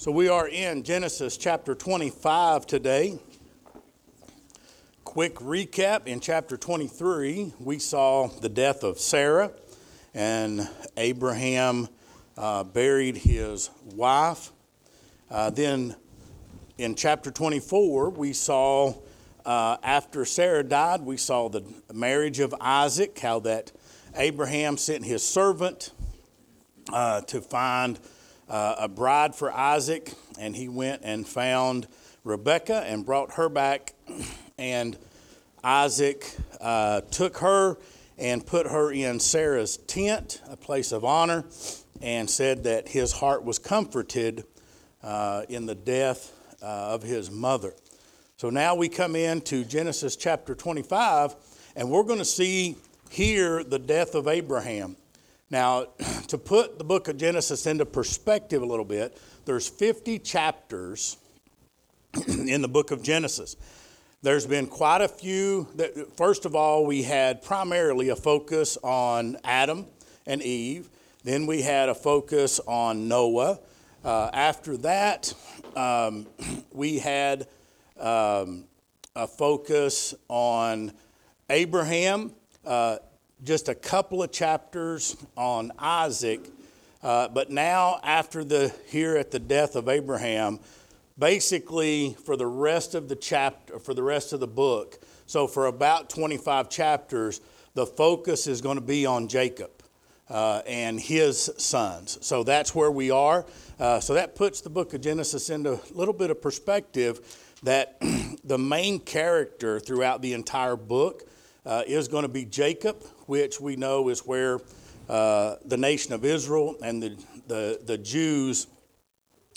So we are in Genesis chapter 25 today. Quick recap in chapter 23, we saw the death of Sarah, and Abraham uh, buried his wife. Uh, then in chapter 24, we saw uh, after Sarah died, we saw the marriage of Isaac, how that Abraham sent his servant uh, to find uh, a bride for Isaac, and he went and found Rebekah and brought her back. And Isaac uh, took her and put her in Sarah's tent, a place of honor, and said that his heart was comforted uh, in the death uh, of his mother. So now we come into Genesis chapter 25, and we're going to see here the death of Abraham. Now, to put the book of Genesis into perspective a little bit, there's 50 chapters in the book of Genesis. There's been quite a few. That, first of all, we had primarily a focus on Adam and Eve. Then we had a focus on Noah. Uh, after that, um, we had um, a focus on Abraham. Uh, just a couple of chapters on Isaac. Uh, but now, after the here at the death of Abraham, basically for the rest of the chapter, for the rest of the book, so for about 25 chapters, the focus is going to be on Jacob uh, and his sons. So that's where we are. Uh, so that puts the book of Genesis into a little bit of perspective that the main character throughout the entire book uh, is going to be Jacob, which we know is where uh, the nation of Israel and the, the, the Jews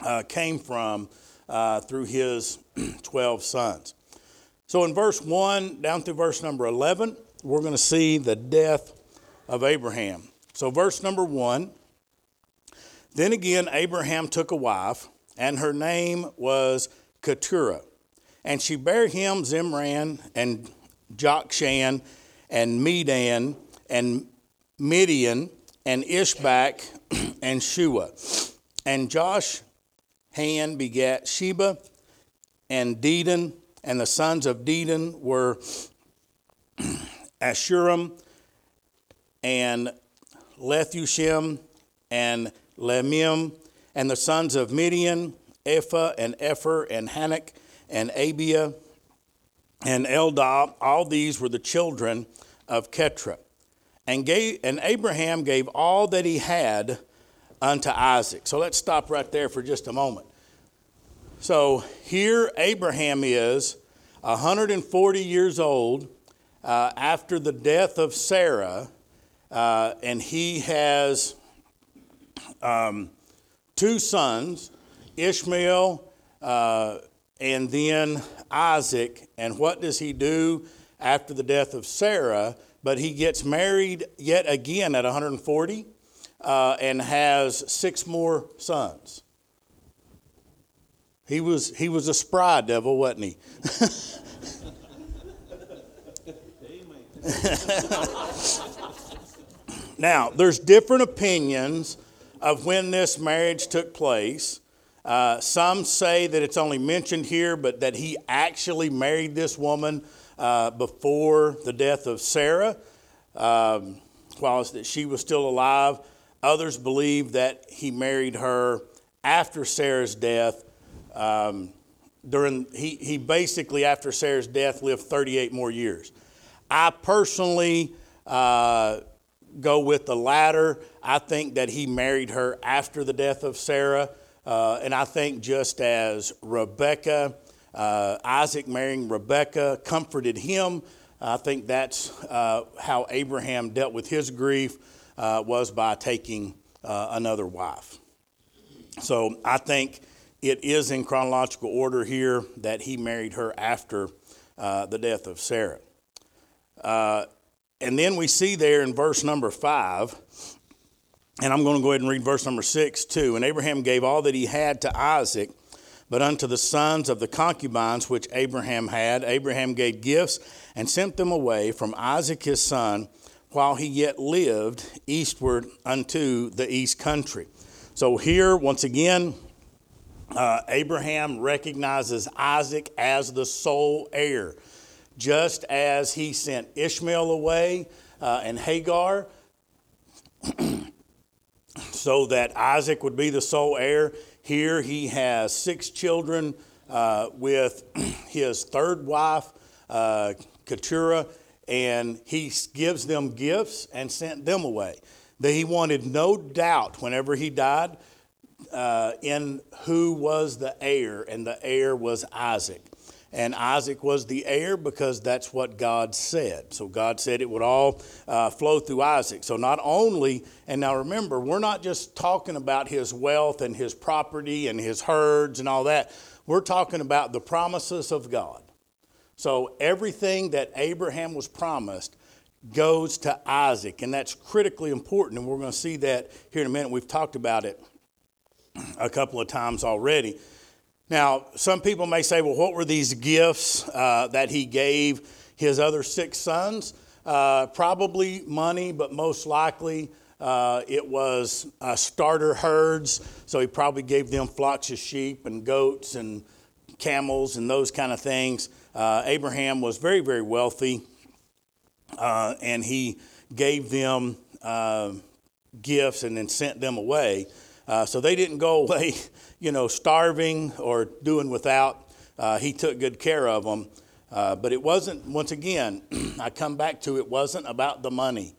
uh, came from uh, through his 12 sons. So in verse 1 down through verse number 11, we're going to see the death of Abraham. So, verse number 1 Then again, Abraham took a wife, and her name was Keturah. And she bare him Zimran and Jokshan and Medan and Midian and Ishbak and Shua. And Josh Han begat Sheba and Dedan, and the sons of Dedan were Ashurim and Letushim and Lemim, and the sons of Midian, Ephah and Epher and Hanok and Abia and Eldah, all these were the children of Keturah. And, gave, and Abraham gave all that he had unto Isaac. So let's stop right there for just a moment. So here Abraham is 140 years old uh, after the death of Sarah, uh, and he has um, two sons, Ishmael uh, and then Isaac. And what does he do after the death of Sarah? But he gets married yet again at 140 uh, and has six more sons. He was, he was a spry devil, wasn't he? now, there's different opinions of when this marriage took place. Uh, some say that it's only mentioned here, but that he actually married this woman uh, before the death of Sarah, um, while she was still alive. Others believe that he married her after Sarah's death. Um, during he, he basically after Sarah's death lived 38 more years. I personally uh, go with the latter. I think that he married her after the death of Sarah. Uh, and I think just as Rebecca, uh, Isaac marrying Rebecca comforted him, I think that's uh, how Abraham dealt with his grief uh, was by taking uh, another wife. So I think it is in chronological order here that he married her after uh, the death of Sarah. and then we see there in verse number five and I'm going to go ahead and read verse number six too. And Abraham gave all that he had to Isaac, but unto the sons of the concubines which Abraham had, Abraham gave gifts and sent them away from Isaac his son while he yet lived eastward unto the east country. So here, once again, uh, Abraham recognizes Isaac as the sole heir. Just as he sent Ishmael away uh, and Hagar so that Isaac would be the sole heir, here he has six children uh, with his third wife, uh, Keturah, and he gives them gifts and sent them away. That he wanted no doubt whenever he died uh, in who was the heir, and the heir was Isaac. And Isaac was the heir because that's what God said. So God said it would all uh, flow through Isaac. So not only, and now remember, we're not just talking about his wealth and his property and his herds and all that. We're talking about the promises of God. So everything that Abraham was promised goes to Isaac, and that's critically important. And we're going to see that here in a minute. We've talked about it a couple of times already. Now, some people may say, well, what were these gifts uh, that he gave his other six sons? Uh, probably money, but most likely uh, it was uh, starter herds. So he probably gave them flocks of sheep and goats and camels and those kind of things. Uh, Abraham was very, very wealthy, uh, and he gave them gifts and then sent them away. So they didn't go away you know, starving or doing without. Uh, he took good care of them. Uh, but it wasn't, once again, I come back to it wasn't about the money.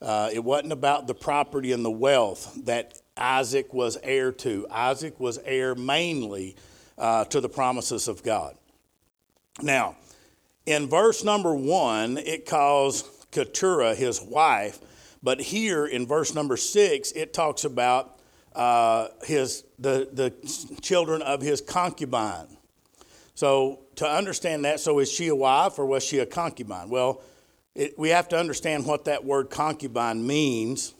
Uh, it wasn't about the property and the wealth that Isaac was heir to. Isaac was heir mainly uh, to the promises of God. Now, in verse number one, it calls Keturah his wife, but here in verse number six, it talks about uh, his, the, the children of his concubine. So, to understand that, so is she a wife or was she a concubine? Well, it, we have to understand what that word concubine means.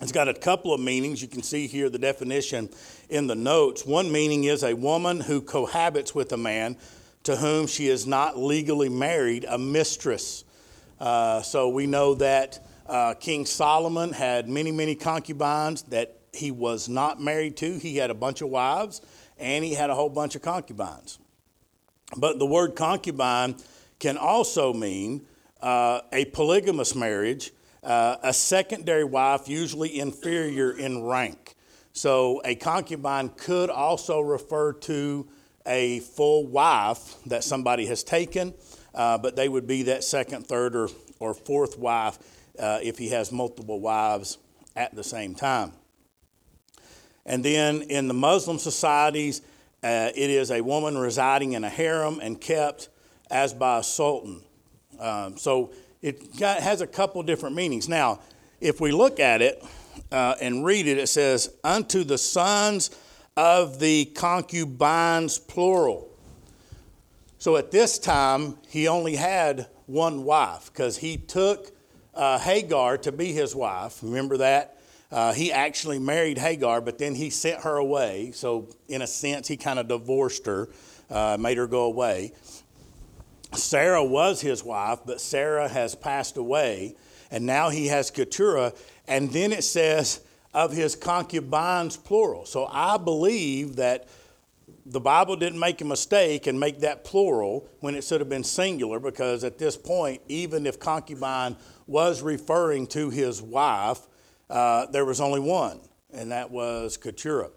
It's got a couple of meanings. You can see here the definition in the notes. One meaning is a woman who cohabits with a man to whom she is not legally married, a mistress. Uh, so we know that uh, King Solomon had many, many concubines that he was not married to. He had a bunch of wives and he had a whole bunch of concubines. But the word concubine can also mean uh, a polygamous marriage, uh, a secondary wife, usually inferior in rank. So a concubine could also refer to a full wife that somebody has taken, uh, but they would be that second, third, or, or fourth wife uh, if he has multiple wives at the same time. And then in the Muslim societies, uh, it is a woman residing in a harem and kept as by a sultan. Um, so it got, has a couple different meanings. Now, if we look at it uh, and read it, it says, Unto the sons of the concubines, plural. So at this time, he only had one wife because he took uh, Hagar to be his wife. Remember that? Uh, he actually married Hagar, but then he sent her away. So, in a sense, he kind of divorced her, uh, made her go away. Sarah was his wife, but Sarah has passed away, and now he has Keturah. And then it says, of his concubines, plural. So, I believe that the Bible didn't make a mistake and make that plural when it should have been singular, because at this point, even if concubine was referring to his wife, uh, there was only one, and that was Keturah.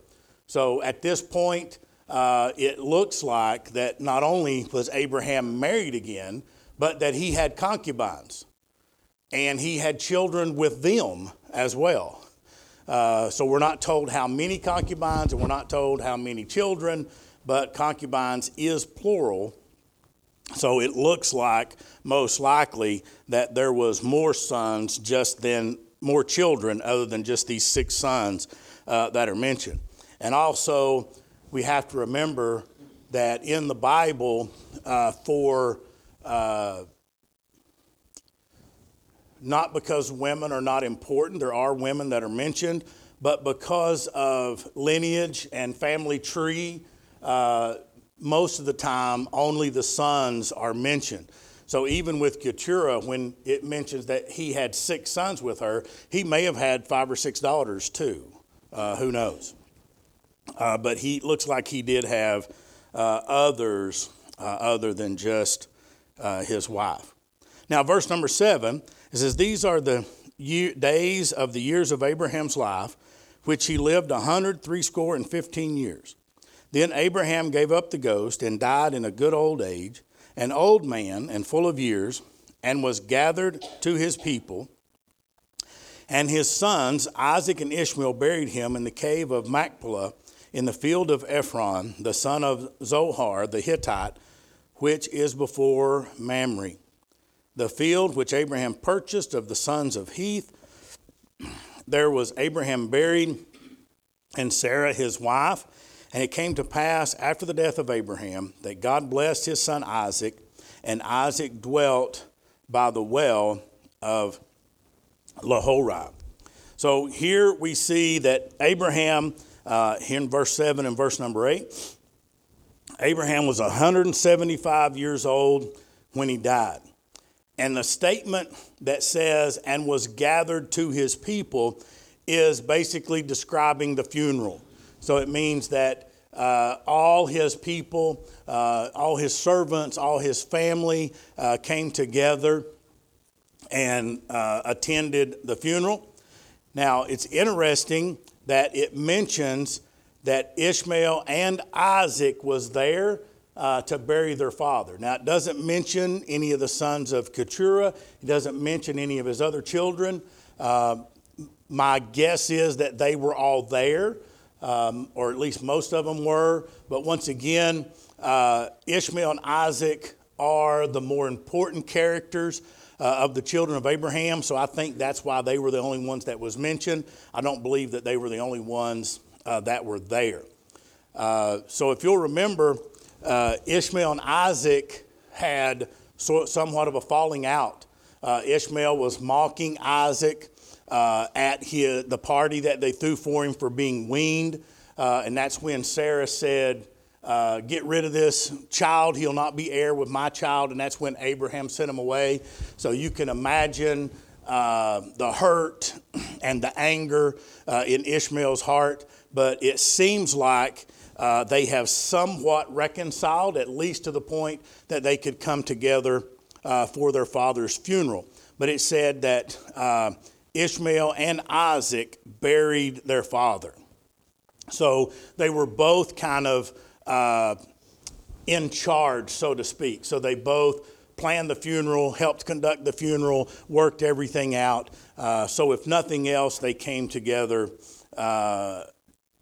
So at this point, uh, it looks like that not only was Abraham married again, but that he had concubines and he had children with them as well. Uh, so we're not told how many concubines and we're not told how many children, but concubines is plural. So it looks like most likely that there was more sons just than more children other than just these six sons uh, that are mentioned. And also, we have to remember that in the Bible, uh, for uh, not because women are not important, there are women that are mentioned, but because of lineage and family tree, uh, most of the time only the sons are mentioned. So even with Keturah, when it mentions that he had six sons with her, he may have had five or six daughters too. Uh, who knows? uh, but he looks like he did have uh, others uh, other than just uh, his wife. Now, verse number seven it says, These are the year, days of the years of Abraham's life, which he lived a hundred threescore and fifteen years. Then Abraham gave up the ghost and died in a good old age, an old man and full of years, and was gathered to his people. And his sons, Isaac and Ishmael, buried him in the cave of Machpelah in the field of Ephron, the son of Zohar the Hittite, which is before Mamre. The field which Abraham purchased of the sons of Heth, there was Abraham buried, and Sarah his wife. And it came to pass after the death of Abraham that God blessed his son Isaac, and Isaac dwelt by the well of Lahorah. So here we see that Abraham, uh, here in verse 7 and verse number 8, Abraham was 175 years old when he died. And the statement that says, and was gathered to his people, is basically describing the funeral. So it means that uh, all his people, uh, all his servants, all his family uh, came together and uh, attended the funeral. Now, it's interesting that it mentions that Ishmael and Isaac was there uh, to bury their father. Now, it doesn't mention any of the sons of Keturah. It doesn't mention any of his other children. Uh, my guess is that they were all there, um, or at least most of them were. But once again, uh, Ishmael and Isaac are the more important characters uh, of the children of Abraham, so I think that's why they were the only ones that was mentioned. I don't believe that they were the only ones uh, that were there. Uh, so if you'll remember, uh, Ishmael and Isaac had so, somewhat of a falling out. Uh, Ishmael was mocking Isaac uh, at his, the party that they threw for him for being weaned, and that's when Sarah said, uh, get rid of this child. He'll not be heir with my child. And that's when Abraham sent him away. So you can imagine uh, the hurt and the anger uh, in Ishmael's heart. But it seems like uh, they have somewhat reconciled, at least to the point that they could come together uh, for their father's funeral. But it said that uh, Ishmael and Isaac buried their father. So they were both kind of uh, in charge, so to speak. So they both planned the funeral, helped conduct the funeral, worked everything out. Uh, so, if nothing else, they came together uh,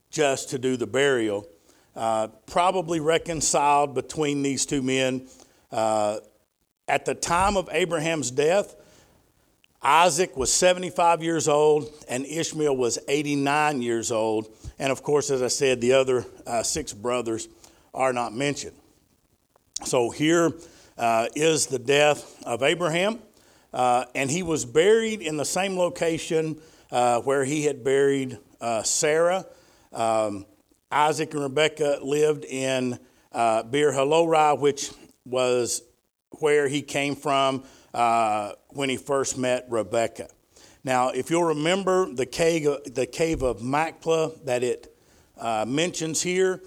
just to do the burial. Uh, probably reconciled between these two men. Uh, at the time of Abraham's death, Isaac was 75 years old and Ishmael was 89 years old. And of course, as I said, the other uh, six brothers are not mentioned. So here uh, is the death of Abraham. Uh, and he was buried in the same location uh, where he had buried uh, Sarah. Um, Isaac and Rebekah lived in uh, Beer Halorah, which was where he came from when he first met Rebekah. Now, if you'll remember the cave, the cave of Machpelah that it uh, mentions here,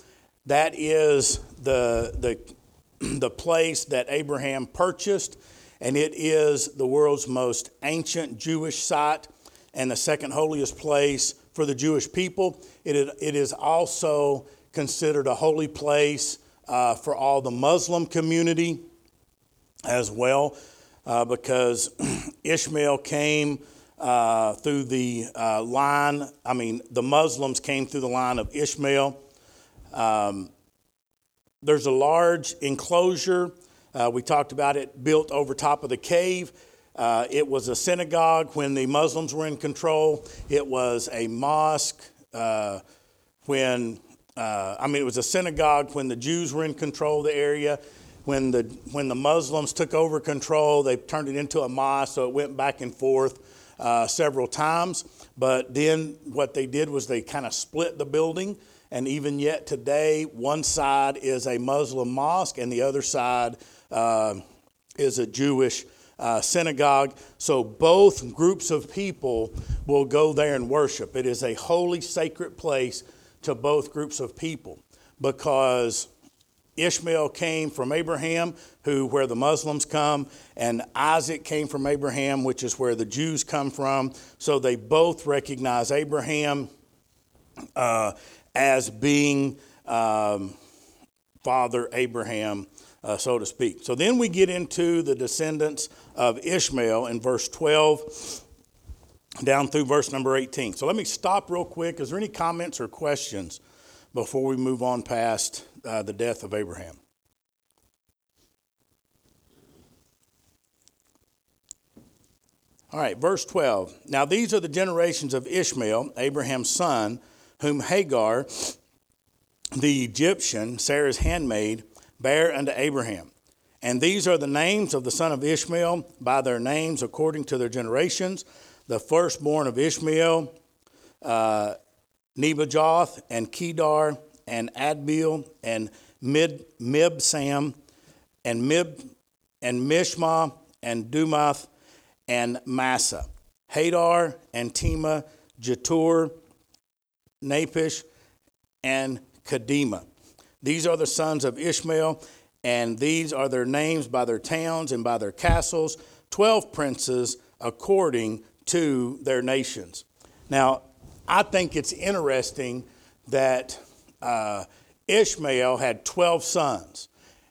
that is the, the, the place that Abraham purchased, and it is the world's most ancient Jewish site and the second holiest place for the Jewish people. It, it is also considered a holy place uh, for all the Muslim community as well, uh, because Ishmael came uh, through the uh, line, I mean, the Muslims came through the line of Ishmael. Um, there's a large enclosure. Uh, we talked about it built over top of the cave. Uh, it was a synagogue when the Muslims were in control. It was a mosque uh, when, I mean, it was a synagogue when the Jews were in control of the area. When the, when the Muslims took over control, they turned it into a mosque, so it went back and forth uh, several times. But then what they did was they kind of split the building. And even yet today, one side is a Muslim mosque and the other side uh, is a Jewish uh, synagogue. So both groups of people will go there and worship. It is a holy, sacred place to both groups of people because Ishmael came from Abraham, who where the Muslims come, and Isaac came from Abraham, which is where the Jews come from. So they both recognize Abraham uh, as being um, Father Abraham, uh, so to speak. So then we get into the descendants of Ishmael in verse 12 down through verse number 18. So let me stop real quick. Is there any comments or questions before we move on past uh, the death of Abraham? All right, verse 12. Now these are the generations of Ishmael, Abraham's son, whom Hagar, the Egyptian, Sarah's handmaid, bare unto Abraham. And these are the names of the son of Ishmael by their names according to their generations the firstborn of Ishmael, uh, Nebajoth, and Kedar, and Adbeel, and Mid, Mibsam, and Mib, and Mishma, and Dumath, and Massa, Hadar, and Tema, Jetur, Napish, and Kadima. These are the sons of Ishmael, and these are their names by their towns and by their castles, twelve princes according to their nations. Now, I think it's interesting that uh, Ishmael had 12 sons,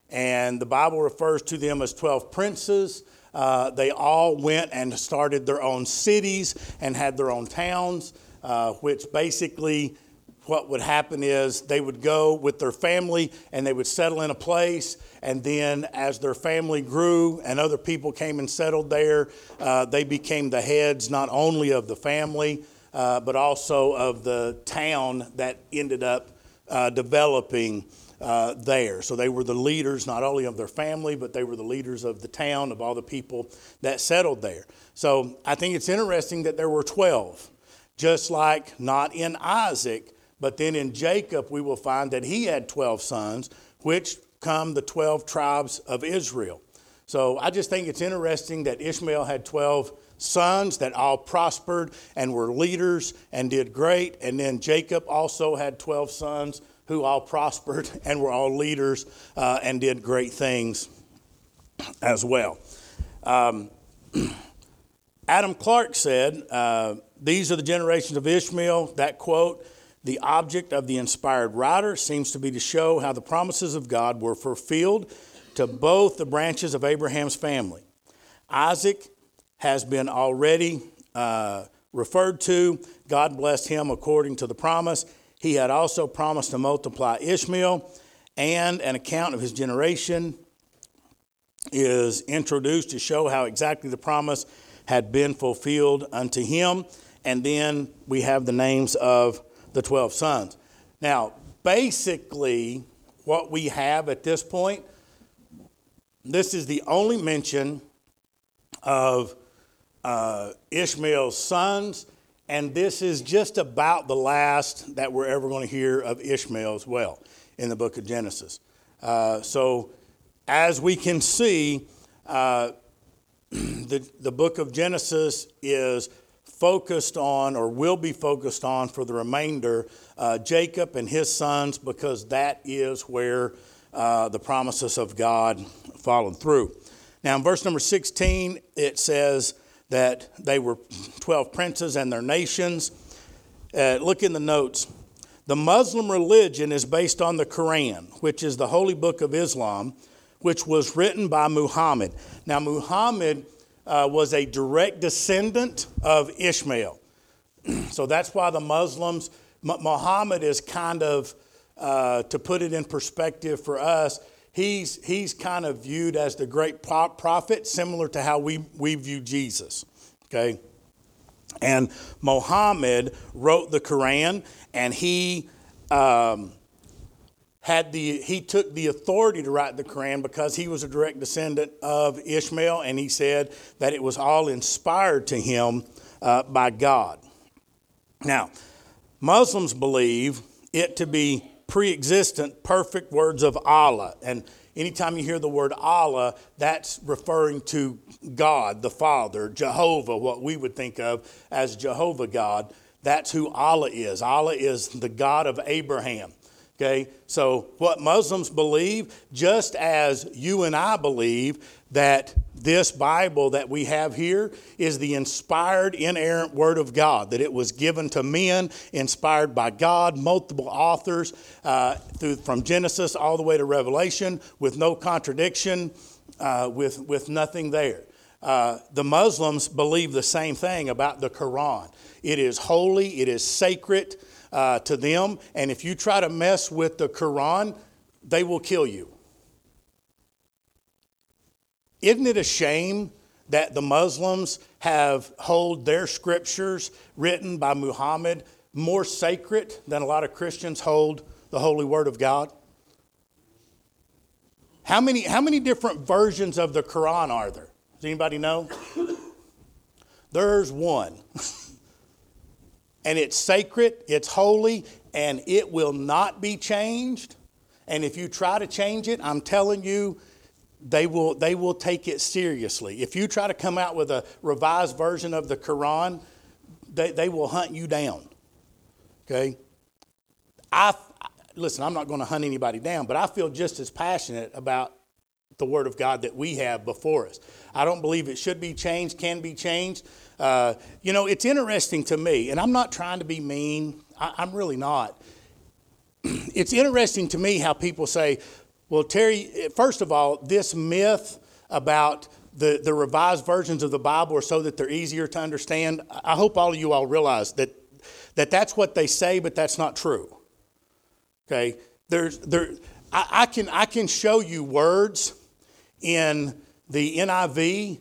and the Bible refers to them as 12 princes. Uh, they all went and started their own cities and had their own towns, uh, which basically what would happen is they would go with their family and they would settle in a place. And then, as their family grew and other people came and settled there, uh, they became the heads not only of the family, uh, but also of the town that ended up uh, developing uh, there. So they were the leaders not only of their family, but they were the leaders of the town, of all the people that settled there. So I think it's interesting that there were 12, just like not in Isaac but then in Jacob, we will find that he had 12 sons, which come the 12 tribes of Israel. So I just think it's interesting that Ishmael had 12 sons that all prospered and were leaders and did great. And then Jacob also had 12 sons who all prospered and were all leaders uh, and did great things as well. Um, Adam Clarke said, uh, These are the generations of Ishmael. That quote the object of the inspired writer seems to be to show how the promises of God were fulfilled to both the branches of Abraham's family. Isaac has been already uh, referred to. God blessed him according to the promise. He had also promised to multiply Ishmael, and an account of his generation is introduced to show how exactly the promise had been fulfilled unto him. And then we have the names of the 12 sons. Now, basically, what we have at this point, this is the only mention of uh, Ishmael's sons, and this is just about the last that we're ever going to hear of Ishmael as well in the book of Genesis. Uh, so, as we can see, uh, the, the book of Genesis is focused on or will be focused on for the remainder uh, Jacob and his sons because that is where uh, the promises of God followed through. Now, in verse number 16, it says that they were 12 princes and their nations. Uh, look in the notes. The Muslim religion is based on the Quran, which is the holy book of Islam, which was written by Muhammad. Now, Muhammad uh, was a direct descendant of Ishmael. so that's why the Muslims, Muhammad is kind of, uh, to put it in perspective for us, he's, he's kind of viewed as the great prophet, similar to how we, we view Jesus. Okay? And Muhammad wrote the Quran, and he. Um, had the he took the authority to write the Quran because he was a direct descendant of Ishmael, and he said that it was all inspired to him uh, by God. Now, Muslims believe it to be pre-existent, perfect words of Allah, and anytime you hear the word Allah, that's referring to God, the Father, Jehovah, what we would think of as Jehovah God That's who Allah is. Allah is the God of Abraham. Okay, so what Muslims believe, just as you and I believe that this Bible that we have here is the inspired, inerrant Word of God, that it was given to men, inspired by God, multiple authors, uh, through, from Genesis all the way to Revelation, with no contradiction, uh, with, with nothing there. Uh, the Muslims believe the same thing about the Quran. It is holy, it is sacred uh, to them, and if you try to mess with the Quran, they will kill you. Isn't it a shame that the Muslims have hold their scriptures written by Muhammad more sacred than a lot of Christians hold the holy word of God? How many, how many different versions of the Quran are there? Does anybody know? There's one. and it's sacred, it's holy, and it will not be changed. And if you try to change it, I'm telling you, they will, they will take it seriously. If you try to come out with a revised version of the Quran, they, they will hunt you down. Okay? I, listen, I'm not going to hunt anybody down, but I feel just as passionate about the Word of God that we have before us. I don't believe it should be changed, can be changed. Uh, you know, it's interesting to me, and I'm not trying to be mean, I, I'm really not. it's interesting to me how people say, well, Terry, first of all, this myth about the, the revised versions of the Bible are so that they're easier to understand. I hope all of you all realize that, that that's what they say, but that's not true. Okay? There's, there, I, I, can, I can show you words in the NIV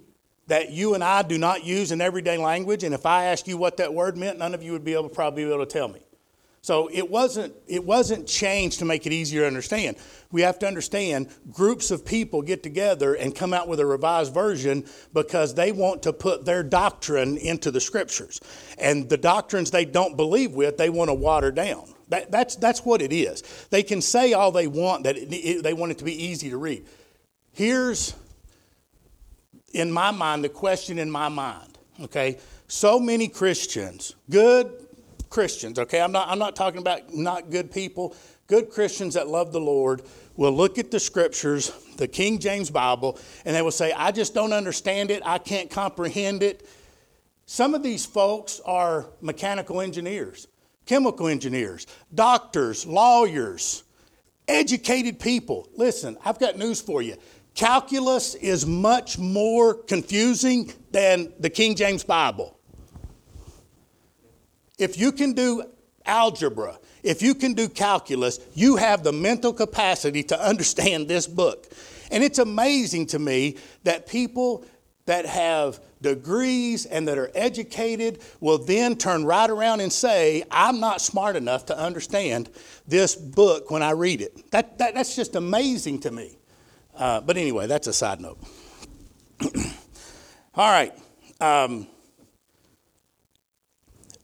that you and I do not use in everyday language, and if I asked you what that word meant, none of you would be able probably be able to tell me. So it wasn't, it wasn't changed to make it easier to understand. We have to understand groups of people get together and come out with a revised version because they want to put their doctrine into the scriptures. And the doctrines they don't believe with, they want to water down. That, that's, that's what it is. They can say all they want, that it, it, they want it to be easy to read. Here's, in my mind, the question in my mind, okay? So many Christians, good, Christians, okay? I'm not, I'm not talking about not good people. Good Christians that love the Lord will look at the scriptures, the King James Bible, and they will say, I just don't understand it. I can't comprehend it. Some of these folks are mechanical engineers, chemical engineers, doctors, lawyers, educated people. Listen, I've got news for you. Calculus is much more confusing than the King James Bible. If you can do algebra, if you can do calculus, you have the mental capacity to understand this book. And it's amazing to me that people that have degrees and that are educated will then turn right around and say, I'm not smart enough to understand this book when I read it. That, that that's just amazing to me. Uh, but anyway, that's a side note. All right. Um,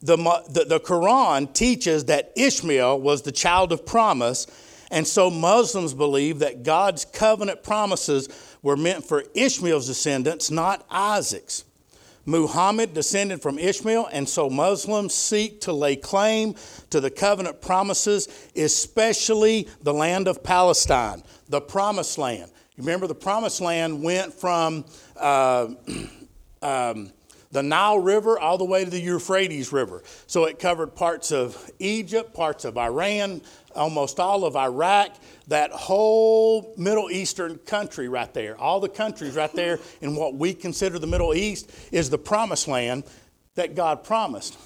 the, the, the Quran teaches that Ishmael was the child of promise, and so Muslims believe that God's covenant promises were meant for Ishmael's descendants, not Isaac's. Muhammad descended from Ishmael, and so Muslims seek to lay claim to the covenant promises, especially the land of Palestine, the promised land. Remember the promised land went from uh, um, the Nile River all the way to the Euphrates River. So it covered parts of Egypt, parts of Iran, almost all of Iraq, that whole Middle Eastern country right there. All the countries right there in what we consider the Middle East is the promised land that God promised.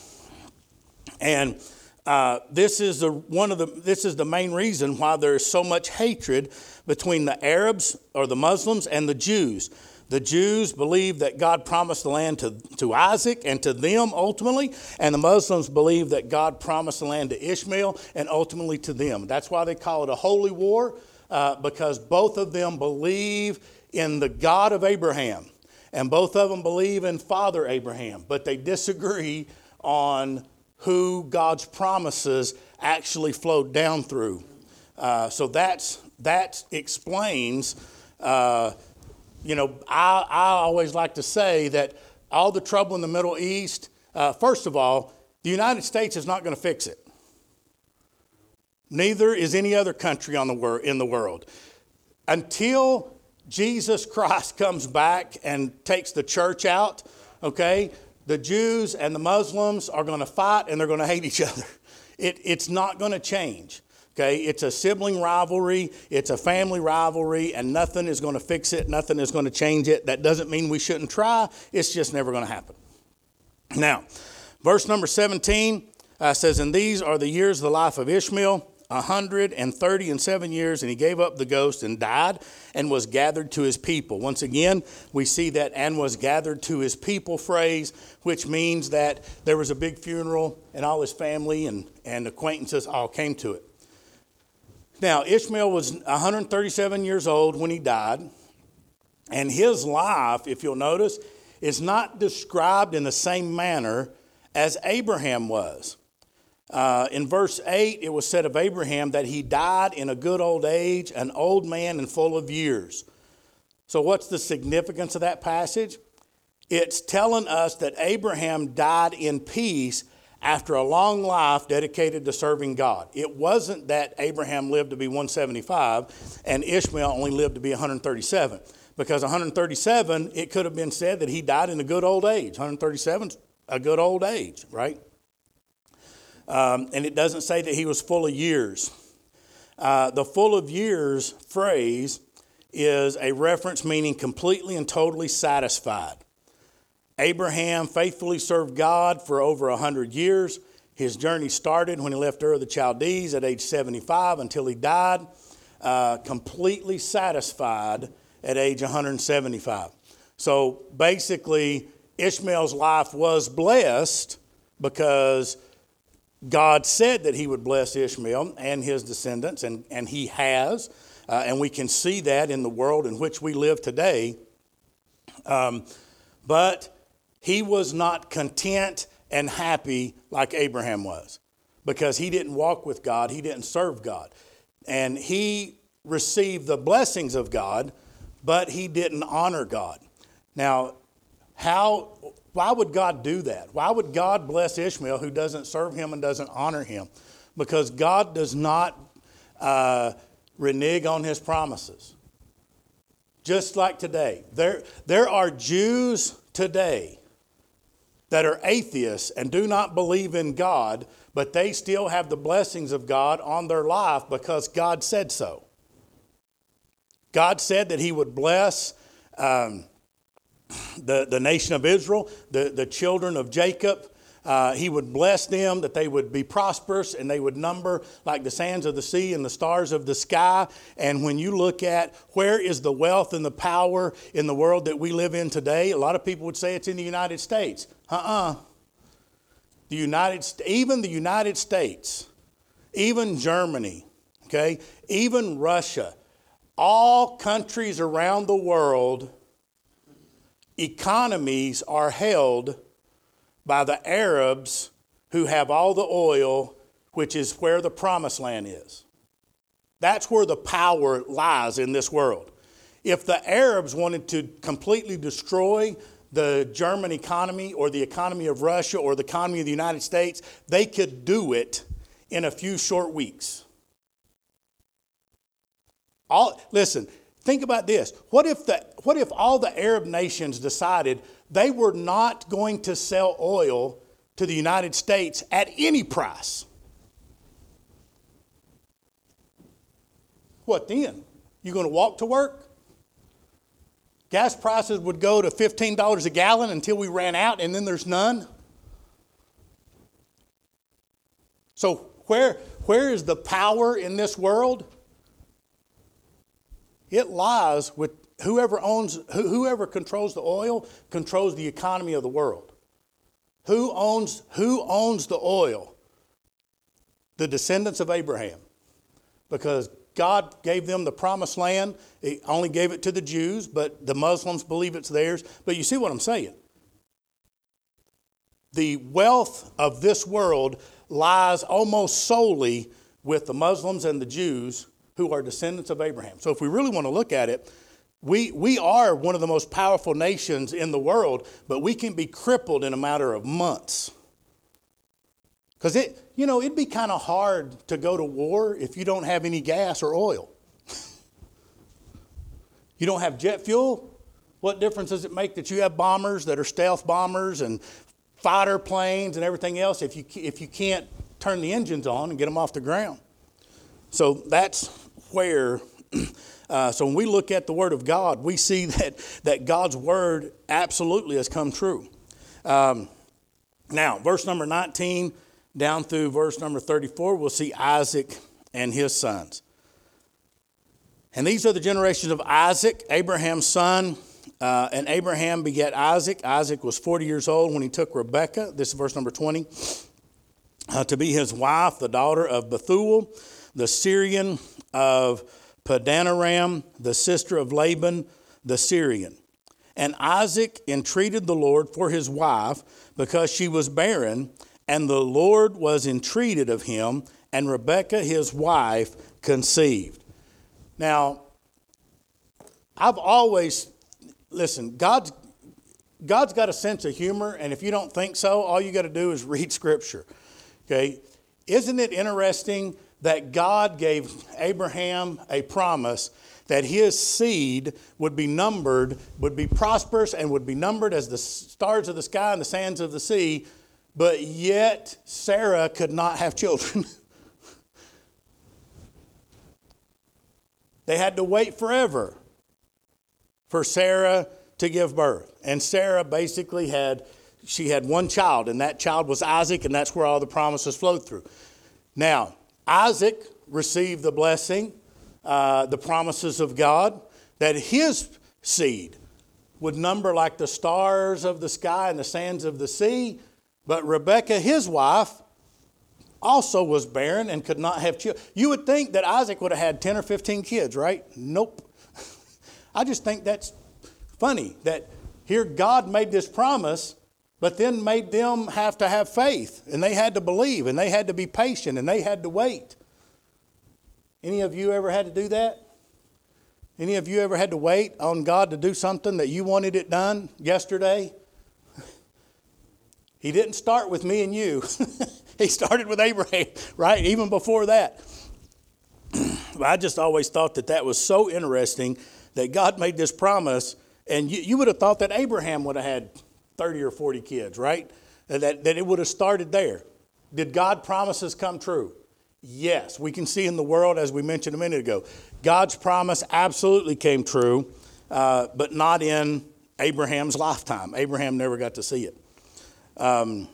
And uh, this is the one of the this is the main reason why there is so much hatred between the Arabs or the Muslims and the Jews. The Jews believe that God promised the land to, to Isaac and to them ultimately, and the Muslims believe that God promised the land to Ishmael and ultimately to them. That's why they call it a holy war, uh, because both of them believe in the God of Abraham, and both of them believe in Father Abraham, but they disagree on who God's promises actually flowed down through. Uh, so that's, that explains. Uh, you know, I, I always like to say that all the trouble in the Middle East, uh, first of all, The United States is not going to fix it. Neither is any other country on the wor- in the world. Until Jesus Christ comes back and takes the church out, okay, the Jews and the Muslims are going to fight and they're going to hate each other. It, it's not going to change. Okay, it's a sibling rivalry, it's a family rivalry, and nothing is going to fix it, nothing is going to change it. That doesn't mean we shouldn't try, it's just never going to happen. Now, verse number 17 uh, says, And these are the years of the life of Ishmael, a hundred and thirty and seven years, and he gave up the ghost and died and was gathered to his people. Once again, we see that and was gathered to his people phrase, which means that there was a big funeral and all his family and, and acquaintances all came to it. Now, Ishmael was 137 years old when he died, and his life, if you'll notice, is not described in the same manner as Abraham was. Uh, in verse 8, it was said of Abraham that he died in a good old age, an old man and full of years. So, what's the significance of that passage? It's telling us that Abraham died in peace after a long life dedicated to serving God. It wasn't that Abraham lived to be 175 and Ishmael only lived to be 137. Because 137, it could have been said that he died in a good old age. 137 is a good old age, right? Um, and it doesn't say that he was full of years. Uh, the full of years phrase is a reference meaning completely and totally satisfied. Abraham faithfully served God for over 100 years. His journey started when he left Ur of the Chaldees at age 75 until he died, uh, completely satisfied at age 175. So basically, Ishmael's life was blessed because God said that he would bless Ishmael and his descendants, and, and he has. Uh, and we can see that in the world in which we live today. Um, but he was not content and happy like Abraham was because he didn't walk with God, he didn't serve God. And he received the blessings of God, but he didn't honor God. Now, how why would God do that? Why would God bless Ishmael who doesn't serve him and doesn't honor him? Because God does not uh, renege on his promises. Just like today, there, there are Jews today that are atheists and do not believe in God, but they still have the blessings of God on their life because God said so. God said that He would bless um, the, the nation of Israel, the, the children of Jacob, uh, he would bless them, that they would be prosperous and they would number like the sands of the sea and the stars of the sky. And when you look at where is the wealth and the power in the world that we live in today, a lot of people would say it's in the United States. Uh uh-uh. uh The United, even the United States, even Germany, okay, even Russia, all countries around the world, economies are held by the Arabs who have all the oil, which is where the promised land is. That's where the power lies in this world. If the Arabs wanted to completely destroy the German economy or the economy of Russia or the economy of the United States, they could do it in a few short weeks. All, listen, think about this. What if, the, what if all the Arab nations decided they were not going to sell oil to the United States at any price. What then? You going to walk to work? Gas prices would go to $15 a gallon until we ran out, and then there's none. So, where, where is the power in this world? It lies with whoever owns, whoever controls the oil controls the economy of the world. Who owns, who owns the oil? The descendants of Abraham. Because God gave them the promised land. He only gave it to the Jews, but the Muslims believe it's theirs. But you see what I'm saying? The wealth of this world lies almost solely with the Muslims and the Jews who are descendants of Abraham. So if we really want to look at it, we, we are one of the most powerful nations in the world, but we can be crippled in a matter of months. Because it, you know, it'd be kind of hard to go to war if you don't have any gas or oil. you don't have jet fuel. What difference does it make that you have bombers that are stealth bombers and fighter planes and everything else if you, if you can't turn the engines on and get them off the ground? So that's where, uh, so when we look at the Word of God, we see that, that God's Word absolutely has come true. Um, now, verse number 19 down through verse number 34, we'll see Isaac and his sons. And these are the generations of Isaac, Abraham's son. Uh, and Abraham begat Isaac. Isaac was 40 years old when he took Rebekah, this is verse number 20, uh, to be his wife, the daughter of Bethuel, the Syrian of Padanaram, the sister of Laban, the Syrian. And Isaac entreated the Lord for his wife because she was barren, and the Lord was entreated of him, and Rebekah his wife conceived. Now, I've always, listen, God's, God's got a sense of humor, and if you don't think so, all you got to do is read Scripture. Okay? Isn't it interesting that God gave Abraham a promise that his seed would be numbered, would be prosperous, and would be numbered as the stars of the sky and the sands of the sea, but yet Sarah could not have children. they had to wait forever for Sarah to give birth. And Sarah basically had she had one child, and that child was Isaac, and that's where all the promises flowed through. Now, Isaac received the blessing uh, the promises of God, that his seed would number like the stars of the sky and the sands of the sea. But Rebekah, his wife, also was barren and could not have children. You would think that Isaac would have had 10 or 15 kids, right? Nope. I just think that's funny that here God made this promise, but then made them have to have faith, and they had to believe, and they had to be patient, and they had to wait. Any of you ever had to do that? Any of you ever had to wait on God to do something that you wanted it done yesterday? He didn't start with me and you. he started with Abraham, right? Even before that. I just always thought that that was so interesting that God made this promise, and you, you would have thought that Abraham would have had 30 or 40 kids, right? That, that it would have started there. Did God promises come true? Yes, we can see in the world, as we mentioned a minute ago, God's promise absolutely came true, uh, but not in Abraham's lifetime. Abraham never got to see it. Um,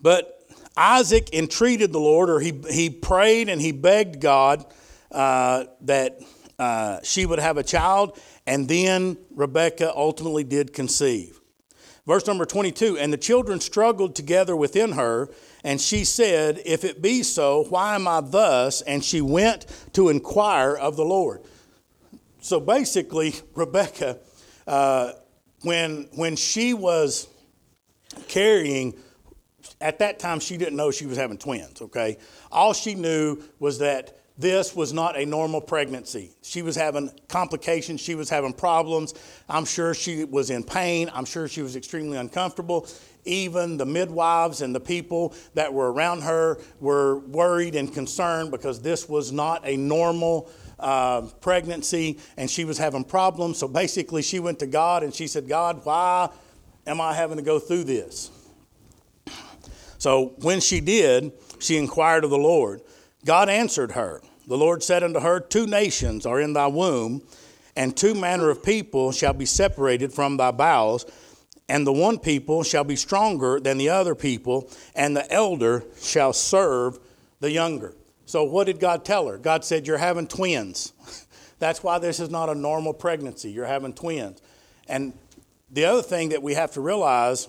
but Isaac entreated the Lord, or he, he prayed and he begged God uh, that uh, she would have a child, and then Rebekah ultimately did conceive. Verse number 22 And the children struggled together within her, and she said, If it be so, why am I thus? And she went to inquire of the Lord. So basically, Rebekah, uh, when, when she was carrying, at that time she didn't know she was having twins, okay? All she knew was that this was not a normal pregnancy. She was having complications, she was having problems. I'm sure she was in pain, I'm sure she was extremely uncomfortable even the midwives and the people that were around her were worried and concerned because this was not a normal uh, pregnancy and she was having problems. So basically, she went to God and she said, God, why am I having to go through this? So when she did, she inquired of the Lord. God answered her. The Lord said unto her, Two nations are in thy womb, and two manner of people shall be separated from thy bowels and the one people shall be stronger than the other people, and the elder shall serve the younger. So, what did God tell her? God said, You're having twins. That's why this is not a normal pregnancy. You're having twins. And the other thing that we have to realize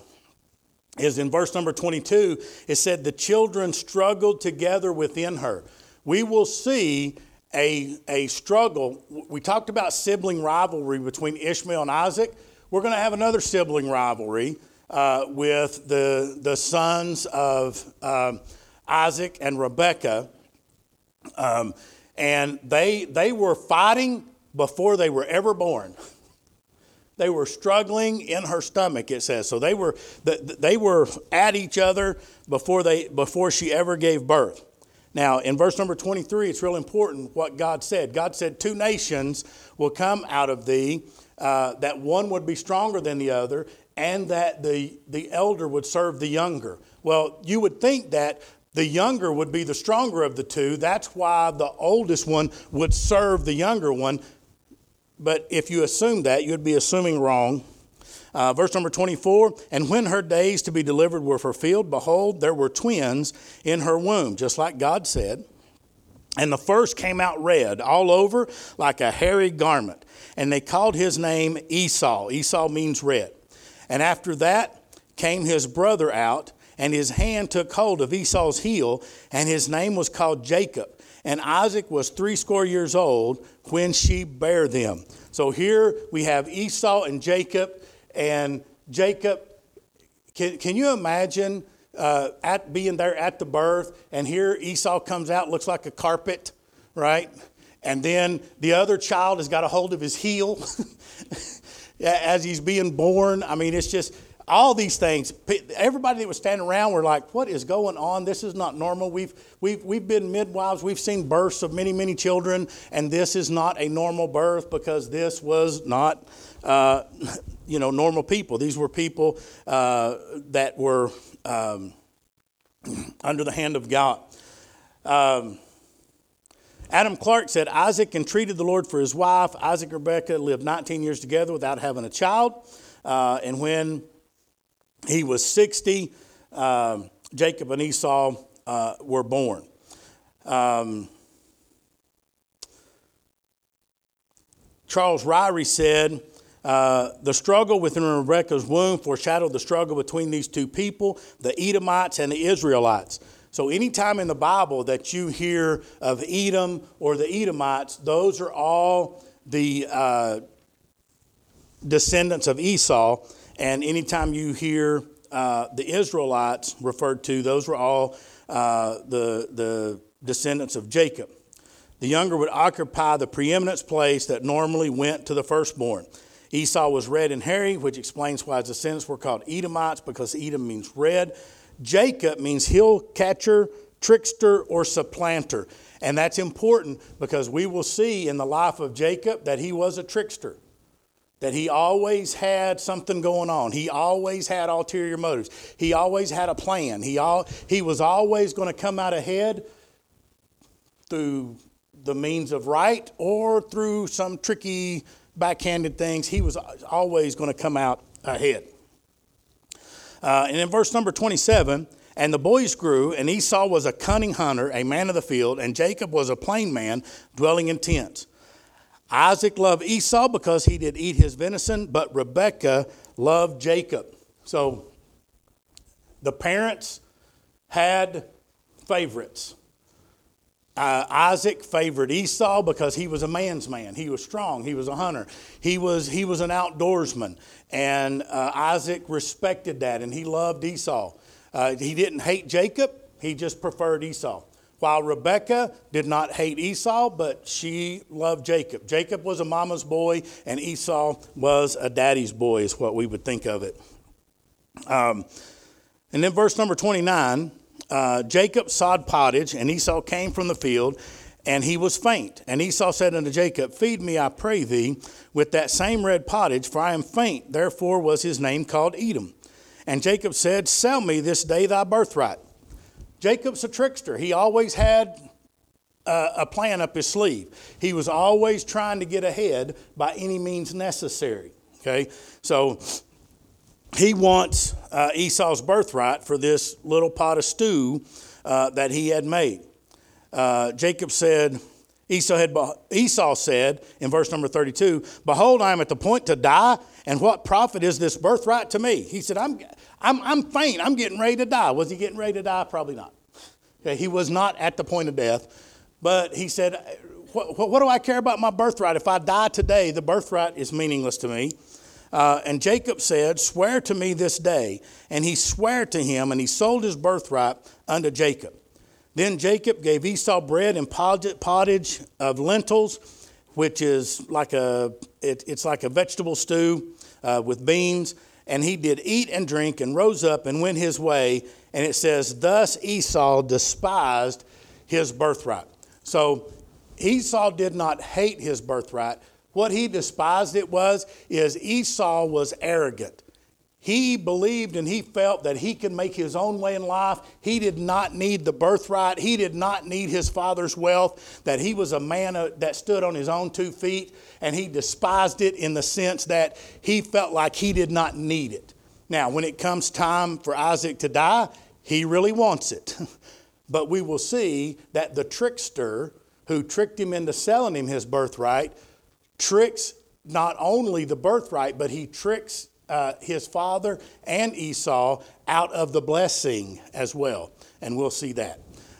is in verse number 22, it said, The children struggled together within her. We will see a, a struggle. We talked about sibling rivalry between Ishmael and Isaac we're going to have another sibling rivalry uh, with the, the sons of um, Isaac and Rebekah. Um, and they, they were fighting before they were ever born. they were struggling in her stomach. It says so. They were they were at each other before they before she ever gave birth. Now, in verse number 23, it's real important what God said. God said, Two nations will come out of thee, uh, that one would be stronger than the other, and that the, the elder would serve the younger. Well, you would think that the younger would be the stronger of the two. That's why the oldest one would serve the younger one. But if you assume that, you'd be assuming wrong. Uh, verse number 24 And when her days to be delivered were fulfilled, behold, there were twins in her womb, just like God said. And the first came out red all over like a hairy garment. And they called his name Esau. Esau means red. And after that came his brother out, and his hand took hold of Esau's heel, and his name was called Jacob. And Isaac was threescore years old when she bare them. So here we have Esau and Jacob, and Jacob. Can, can you imagine uh, at being there at the birth, and here Esau comes out, looks like a carpet, right? And then the other child has got a hold of his heel as he's being born. I mean, it's just all these things. Everybody that was standing around were like, "What is going on? This is not normal." We've we've we've been midwives. We've seen births of many many children, and this is not a normal birth because this was not, uh, you know, normal people. These were people uh, that were um, under the hand of God. Um, Adam Clarke said Isaac entreated the Lord for his wife. Isaac and Rebekah lived 19 years together without having a child. Uh, and when he was 60, uh, Jacob and Esau uh, were born. Um, Charles Ryrie said, uh, the struggle within Rebekah's womb foreshadowed the struggle between these two people, the Edomites and the Israelites. So, anytime in the Bible that you hear of Edom or the Edomites, those are all the uh, descendants of Esau. And anytime you hear uh, the Israelites referred to, those were all uh, the, the descendants of Jacob. The younger would occupy the preeminence place that normally went to the firstborn. Esau was red and hairy, which explains why his descendants were called Edomites, because Edom means red. Jacob means hill catcher, trickster, or supplanter. And that's important because we will see in the life of Jacob that he was a trickster, that he always had something going on. He always had ulterior motives. He always had a plan. He, all, he was always going to come out ahead through the means of right or through some tricky backhanded things. He was always going to come out ahead. Uh, and in verse number 27, and the boys grew, and Esau was a cunning hunter, a man of the field, and Jacob was a plain man, dwelling in tents. Isaac loved Esau because he did eat his venison, but Rebekah loved Jacob. So the parents had favorites. Uh, Isaac favored Esau because he was a man's man. He was strong. He was a hunter. He was, he was an outdoorsman. And uh, Isaac respected that and he loved Esau. Uh, he didn't hate Jacob, he just preferred Esau. While Rebekah did not hate Esau, but she loved Jacob. Jacob was a mama's boy, and Esau was a daddy's boy, is what we would think of it. Um, and then verse number 29 uh, Jacob sawed pottage, and Esau came from the field, and he was faint. And Esau said unto Jacob, Feed me, I pray thee, with that same red pottage, for I am faint. Therefore was his name called Edom. And Jacob said, Sell me this day thy birthright. Jacob's a trickster. He always had a, a plan up his sleeve. He was always trying to get ahead by any means necessary. Okay? So he wants uh, Esau's birthright for this little pot of stew uh, that he had made. Uh, Jacob said, Esau, had, Esau said in verse number 32, Behold, I am at the point to die, and what profit is this birthright to me? He said, I'm, I'm, I'm faint. I'm getting ready to die. Was he getting ready to die? Probably not. Okay, he was not at the point of death, but he said, what, what, what do I care about my birthright? If I die today, the birthright is meaningless to me. Uh, and Jacob said, Swear to me this day. And he swore to him, and he sold his birthright unto Jacob. Then Jacob gave Esau bread and pottage of lentils, which is like a, it, it's like a vegetable stew. uh, with beans. And he did eat and drink and rose up and went his way. And it says, Thus Esau despised his birthright. So Esau did not hate his birthright. What he despised it was, is Esau was arrogant. He believed and he felt that he could make his own way in life. He did not need the birthright. He did not need his father's wealth. That he was a man uh, that stood on his own two feet and he despised it in the sense that he felt like he did not need it. Now, when it comes time for Isaac to die, he really wants it. but we will see that the trickster who tricked him into selling him his birthright tricks not only the birthright, but he tricks uh, his father and Esau out of the blessing as well. And we'll see that.